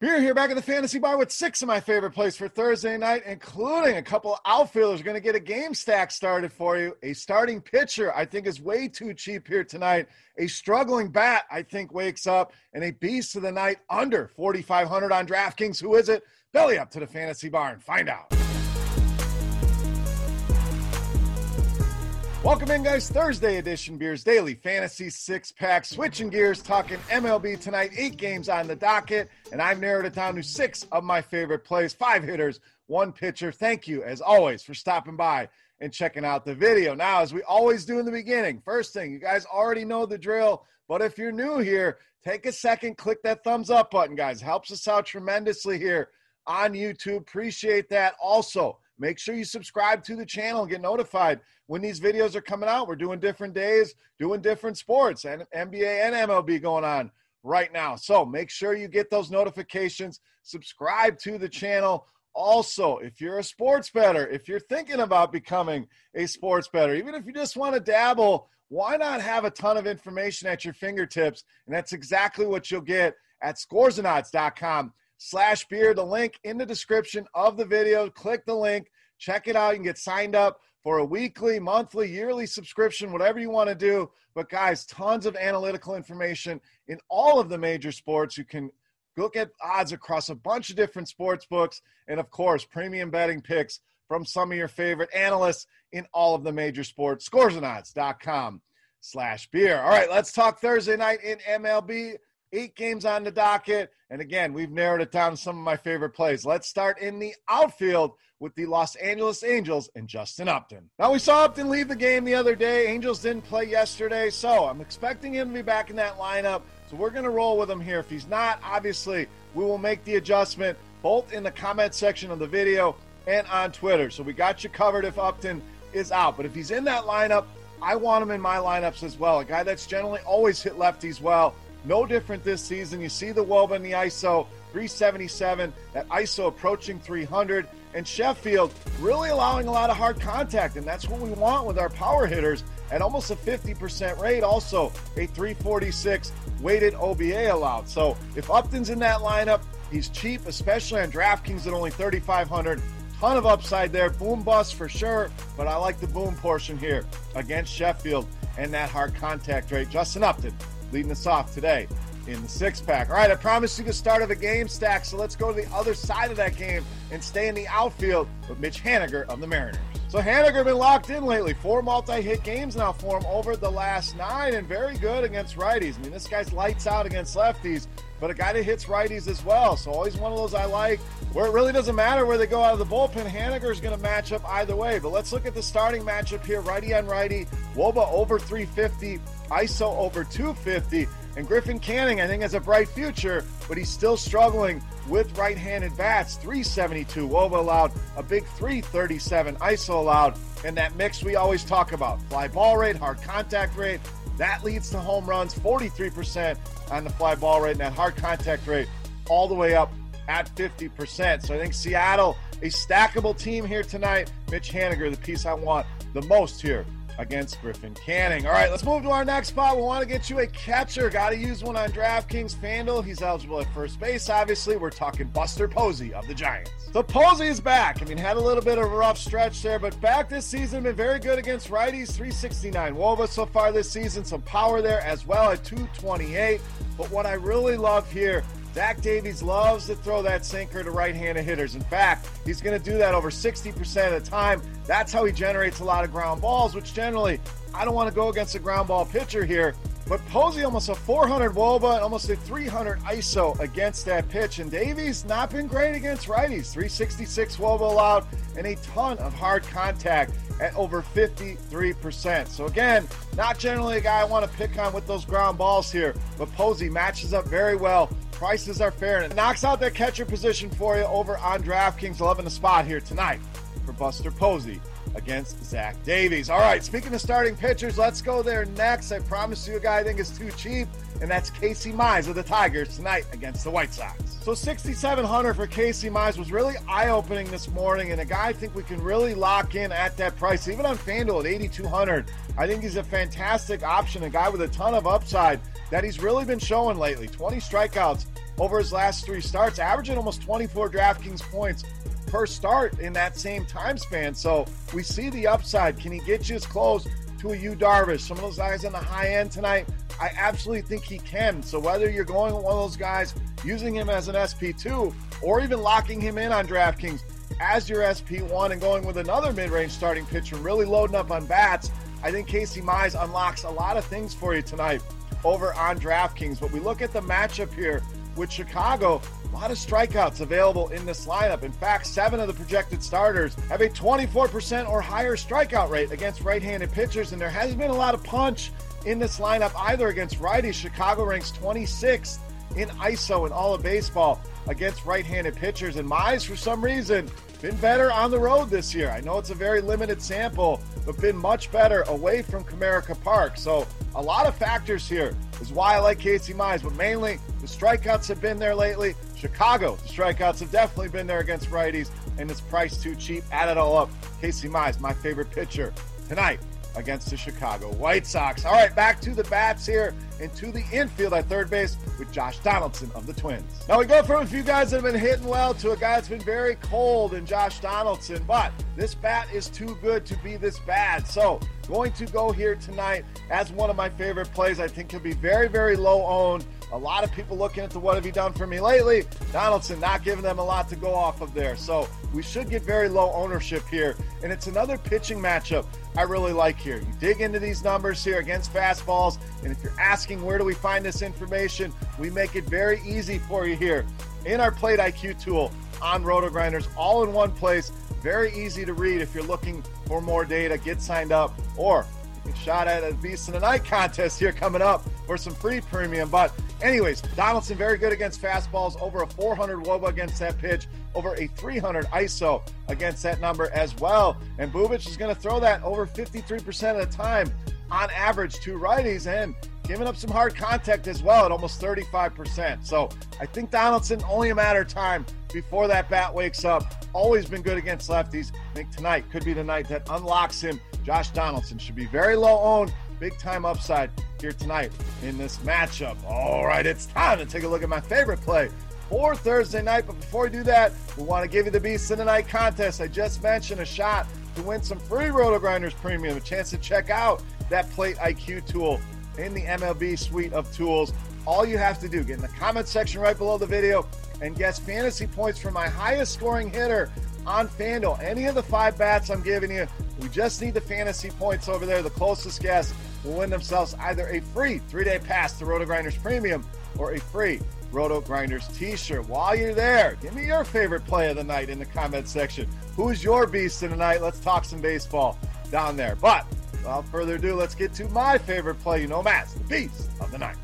Beer here back at the Fantasy Bar with six of my favorite plays for Thursday night, including a couple outfielders going to get a game stack started for you. A starting pitcher, I think, is way too cheap here tonight. A struggling bat, I think, wakes up, and a beast of the night under 4,500 on DraftKings. Who is it? Belly up to the Fantasy Bar and find out. Welcome in, guys. Thursday edition Beers Daily Fantasy Six Pack. Switching gears, talking MLB tonight. Eight games on the docket, and I've narrowed it down to six of my favorite plays. Five hitters, one pitcher. Thank you, as always, for stopping by and checking out the video. Now, as we always do in the beginning, first thing, you guys already know the drill, but if you're new here, take a second, click that thumbs up button, guys. Helps us out tremendously here on YouTube. Appreciate that. Also, make sure you subscribe to the channel and get notified when these videos are coming out. We're doing different days, doing different sports, and NBA and MLB going on right now. So make sure you get those notifications, subscribe to the channel. Also, if you're a sports bettor, if you're thinking about becoming a sports bettor, even if you just want to dabble, why not have a ton of information at your fingertips? And that's exactly what you'll get at scoresandodds.com slash beer. The link in the description of the video. Click the link, check it out. You can get signed up for a weekly, monthly, yearly subscription, whatever you want to do. But guys, tons of analytical information in all of the major sports. You can look at odds across a bunch of different sports books, and of course, premium betting picks from some of your favorite analysts in all of the major sports. Scoresandodds.com slash beer. All right, let's talk Thursday night in MLB. Eight games on the docket. And again, we've narrowed it down to some of my favorite plays. Let's start in the outfield with the Los Angeles Angels and Justin Upton. Now, we saw Upton leave the game the other day. Angels didn't play yesterday, so I'm expecting him to be back in that lineup. So we're going to roll with him here. If he's not, obviously, we will make the adjustment both in the comment section of the video and on Twitter. So we got you covered if Upton is out. But if he's in that lineup, I want him in my lineups as well. A guy that's generally always hit lefties well. No different this season. You see the Woba and the ISO 377, that ISO approaching 300, and Sheffield really allowing a lot of hard contact, and that's what we want with our power hitters at almost a 50% rate. Also, a 346 weighted OBA allowed. So if Upton's in that lineup, he's cheap, especially on DraftKings at only 3,500. Ton of upside there. Boom bust for sure, but I like the boom portion here against Sheffield and that hard contact rate. Justin Upton leading us off today in the six pack. All right, I promised you the start of a game stack, so let's go to the other side of that game and stay in the outfield with Mitch Haniger of the Mariners. So Haniger been locked in lately. Four multi-hit games now for him over the last nine, and very good against righties. I mean, this guy's lights out against lefties, but a guy that hits righties as well. So always one of those I like. Where it really doesn't matter where they go out of the bullpen, Haniger is going to match up either way. But let's look at the starting matchup here: righty on righty, Woba over 350, ISO over 250. And Griffin Canning, I think, has a bright future, but he's still struggling with right handed bats. 372 Woba allowed, a big 337 ISO allowed, and that mix we always talk about fly ball rate, hard contact rate. That leads to home runs, 43% on the fly ball rate, and that hard contact rate all the way up at 50%. So I think Seattle, a stackable team here tonight. Mitch Haniger, the piece I want the most here against Griffin Canning. All right, let's move to our next spot. We want to get you a catcher. Got to use one on DraftKings FanDuel. He's eligible at first base. Obviously, we're talking Buster Posey of the Giants. So Posey is back. I mean, had a little bit of a rough stretch there, but back this season, been very good against righties. 369 Woba so far this season. Some power there as well at 228. But what I really love here Zach Davies loves to throw that sinker to right handed hitters. In fact, he's going to do that over 60% of the time. That's how he generates a lot of ground balls, which generally, I don't want to go against a ground ball pitcher here. But Posey almost a 400 Woba and almost a 300 ISO against that pitch. And Davies not been great against righties. 366 Woba allowed and a ton of hard contact at over 53%. So again, not generally a guy I want to pick on with those ground balls here, but Posey matches up very well. Prices are fair and it knocks out that catcher position for you over on DraftKings 11 the spot here tonight for Buster Posey against Zach Davies. All right, speaking of starting pitchers, let's go there next. I promise you a guy I think is too cheap, and that's Casey Mize of the Tigers tonight against the White Sox. So 6,700 for Casey Mize was really eye-opening this morning, and a guy I think we can really lock in at that price, even on FanDuel at 8,200. I think he's a fantastic option, a guy with a ton of upside that he's really been showing lately. 20 strikeouts over his last three starts, averaging almost 24 DraftKings points per start in that same time span. So we see the upside. Can he get you as close to a Yu Darvish? Some of those guys on the high end tonight, I absolutely think he can. So whether you're going with one of those guys, using him as an SP2, or even locking him in on DraftKings as your SP1 and going with another mid-range starting pitcher, really loading up on bats, I think Casey Mize unlocks a lot of things for you tonight over on DraftKings. But we look at the matchup here with Chicago. A lot of strikeouts available in this lineup. In fact, seven of the projected starters have a 24% or higher strikeout rate against right handed pitchers, and there hasn't been a lot of punch in this lineup either against righties. Chicago ranks 26th in ISO in all of baseball against right handed pitchers, and Mize, for some reason, been better on the road this year. I know it's a very limited sample, but been much better away from Comerica Park. So a lot of factors here is why I like Casey Mize, but mainly the strikeouts have been there lately. Chicago, the strikeouts have definitely been there against righties, and it's priced too cheap. Add it all up. Casey Mize, my favorite pitcher tonight against the Chicago White Sox. All right, back to the bats here and to the infield at third base with Josh Donaldson of the Twins. Now we go from a few guys that have been hitting well to a guy that's been very cold in Josh Donaldson, but this bat is too good to be this bad. So going to go here tonight as one of my favorite plays. I think he'll be very, very low owned. A lot of people looking into what have you done for me lately. Donaldson not giving them a lot to go off of there. So we should get very low ownership here. And it's another pitching matchup I really like here. You dig into these numbers here against fastballs. And if you're asking where do we find this information, we make it very easy for you here in our Plate IQ tool on RotoGrinders, all in one place. Very easy to read if you're looking for more data. Get signed up or shot at a Beast in the Night contest here coming up for some free premium. But, anyways, Donaldson very good against fastballs, over a 400 Woba against that pitch, over a 300 ISO against that number as well. And Bubic is going to throw that over 53% of the time on average to righties and giving up some hard contact as well at almost 35%. So I think Donaldson only a matter of time before that bat wakes up. Always been good against lefties. I think tonight could be the night that unlocks him Josh Donaldson should be very low owned, big time upside here tonight in this matchup. All right, it's time to take a look at my favorite play for Thursday night. But before we do that, we want to give you the Beast in the Night contest. I just mentioned a shot to win some free RotoGrinders Premium, a chance to check out that Plate IQ tool in the MLB suite of tools. All you have to do, get in the comment section right below the video and guess fantasy points for my highest scoring hitter on FanDuel. Any of the five bats I'm giving you, we just need the fantasy points over there. The closest guess will win themselves either a free three day pass to RotoGrinders Premium or a free RotoGrinders t shirt. While you're there, give me your favorite play of the night in the comment section. Who's your beast of the night? Let's talk some baseball down there. But without further ado, let's get to my favorite play. You know, Matt's the beast of the night.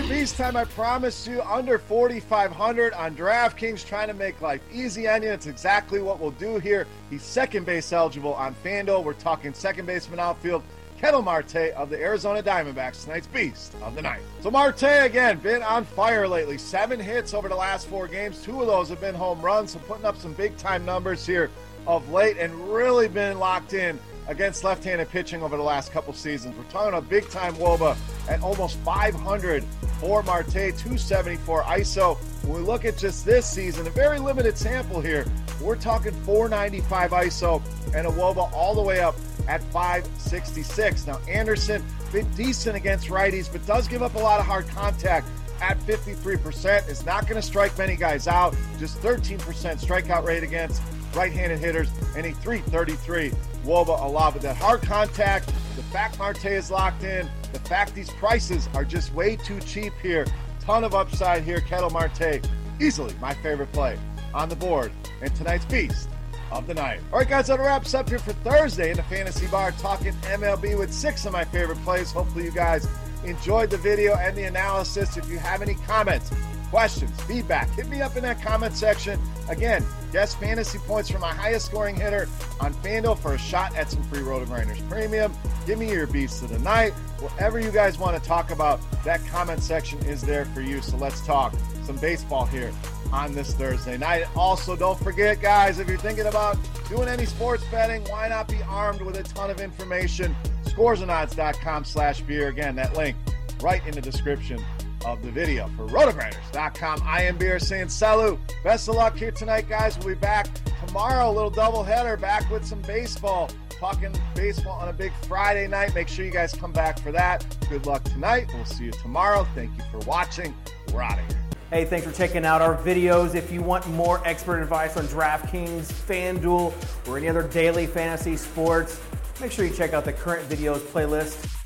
Right, Beast time. I promised you under 4,500 on DraftKings, trying to make life easy on you. It's exactly what we'll do here. He's second base eligible on FanDuel. We're talking second baseman outfield. Ketel Marte of the Arizona Diamondbacks, tonight's beast of the night. So Marte again been on fire lately. Seven hits over the last four games. Two of those have been home runs. So putting up some big time numbers here of late, and really been locked in against left-handed pitching over the last couple seasons. We're talking a big-time Woba at almost 500 for Marte, 274 ISO. When we look at just this season, a very limited sample here, we're talking 495 ISO and a Woba all the way up at 566. Now, Anderson, been decent against righties, but does give up a lot of hard contact at 53%. Is not going to strike many guys out, just 13% strikeout rate against right handed hitters, and a 333 Woba Alava. That hard contact, the fact Marte is locked in, the fact these prices are just way too cheap here. Ton of upside here. Ketel Marte, easily my favorite play on the board. And tonight's beast of the night. All right, guys, that wraps up here for Thursday in the Fantasy Bar, talking MLB with six of my favorite plays. Hopefully, you guys enjoyed the video and the analysis. If you have any comments, questions, feedback, hit me up in that comment section. Again, guess fantasy points for my highest scoring hitter on FanDuel for a shot at some free RotoGrinders Premium. Give me your beats of the night. Whatever you guys want to talk about, that comment section is there for you. So let's talk some baseball here on this Thursday night. Also, don't forget, guys, if you're thinking about doing any sports betting, why not be armed with a ton of information? Scoresandodds.com slash beer. Again, that link right in the description of the video. For rotogrinders.com, I am Beer saying salut. Best of luck here tonight, guys. We'll be back tomorrow, a little doubleheader, back with some baseball. Talking baseball on a big Friday night. Make sure you guys come back for that. Good luck tonight. We'll see you tomorrow. Thank you for watching. We're out of here. Hey, thanks for checking out our videos. If you want more expert advice on DraftKings, FanDuel, or any other daily fantasy sports, make sure you check out the current videos playlist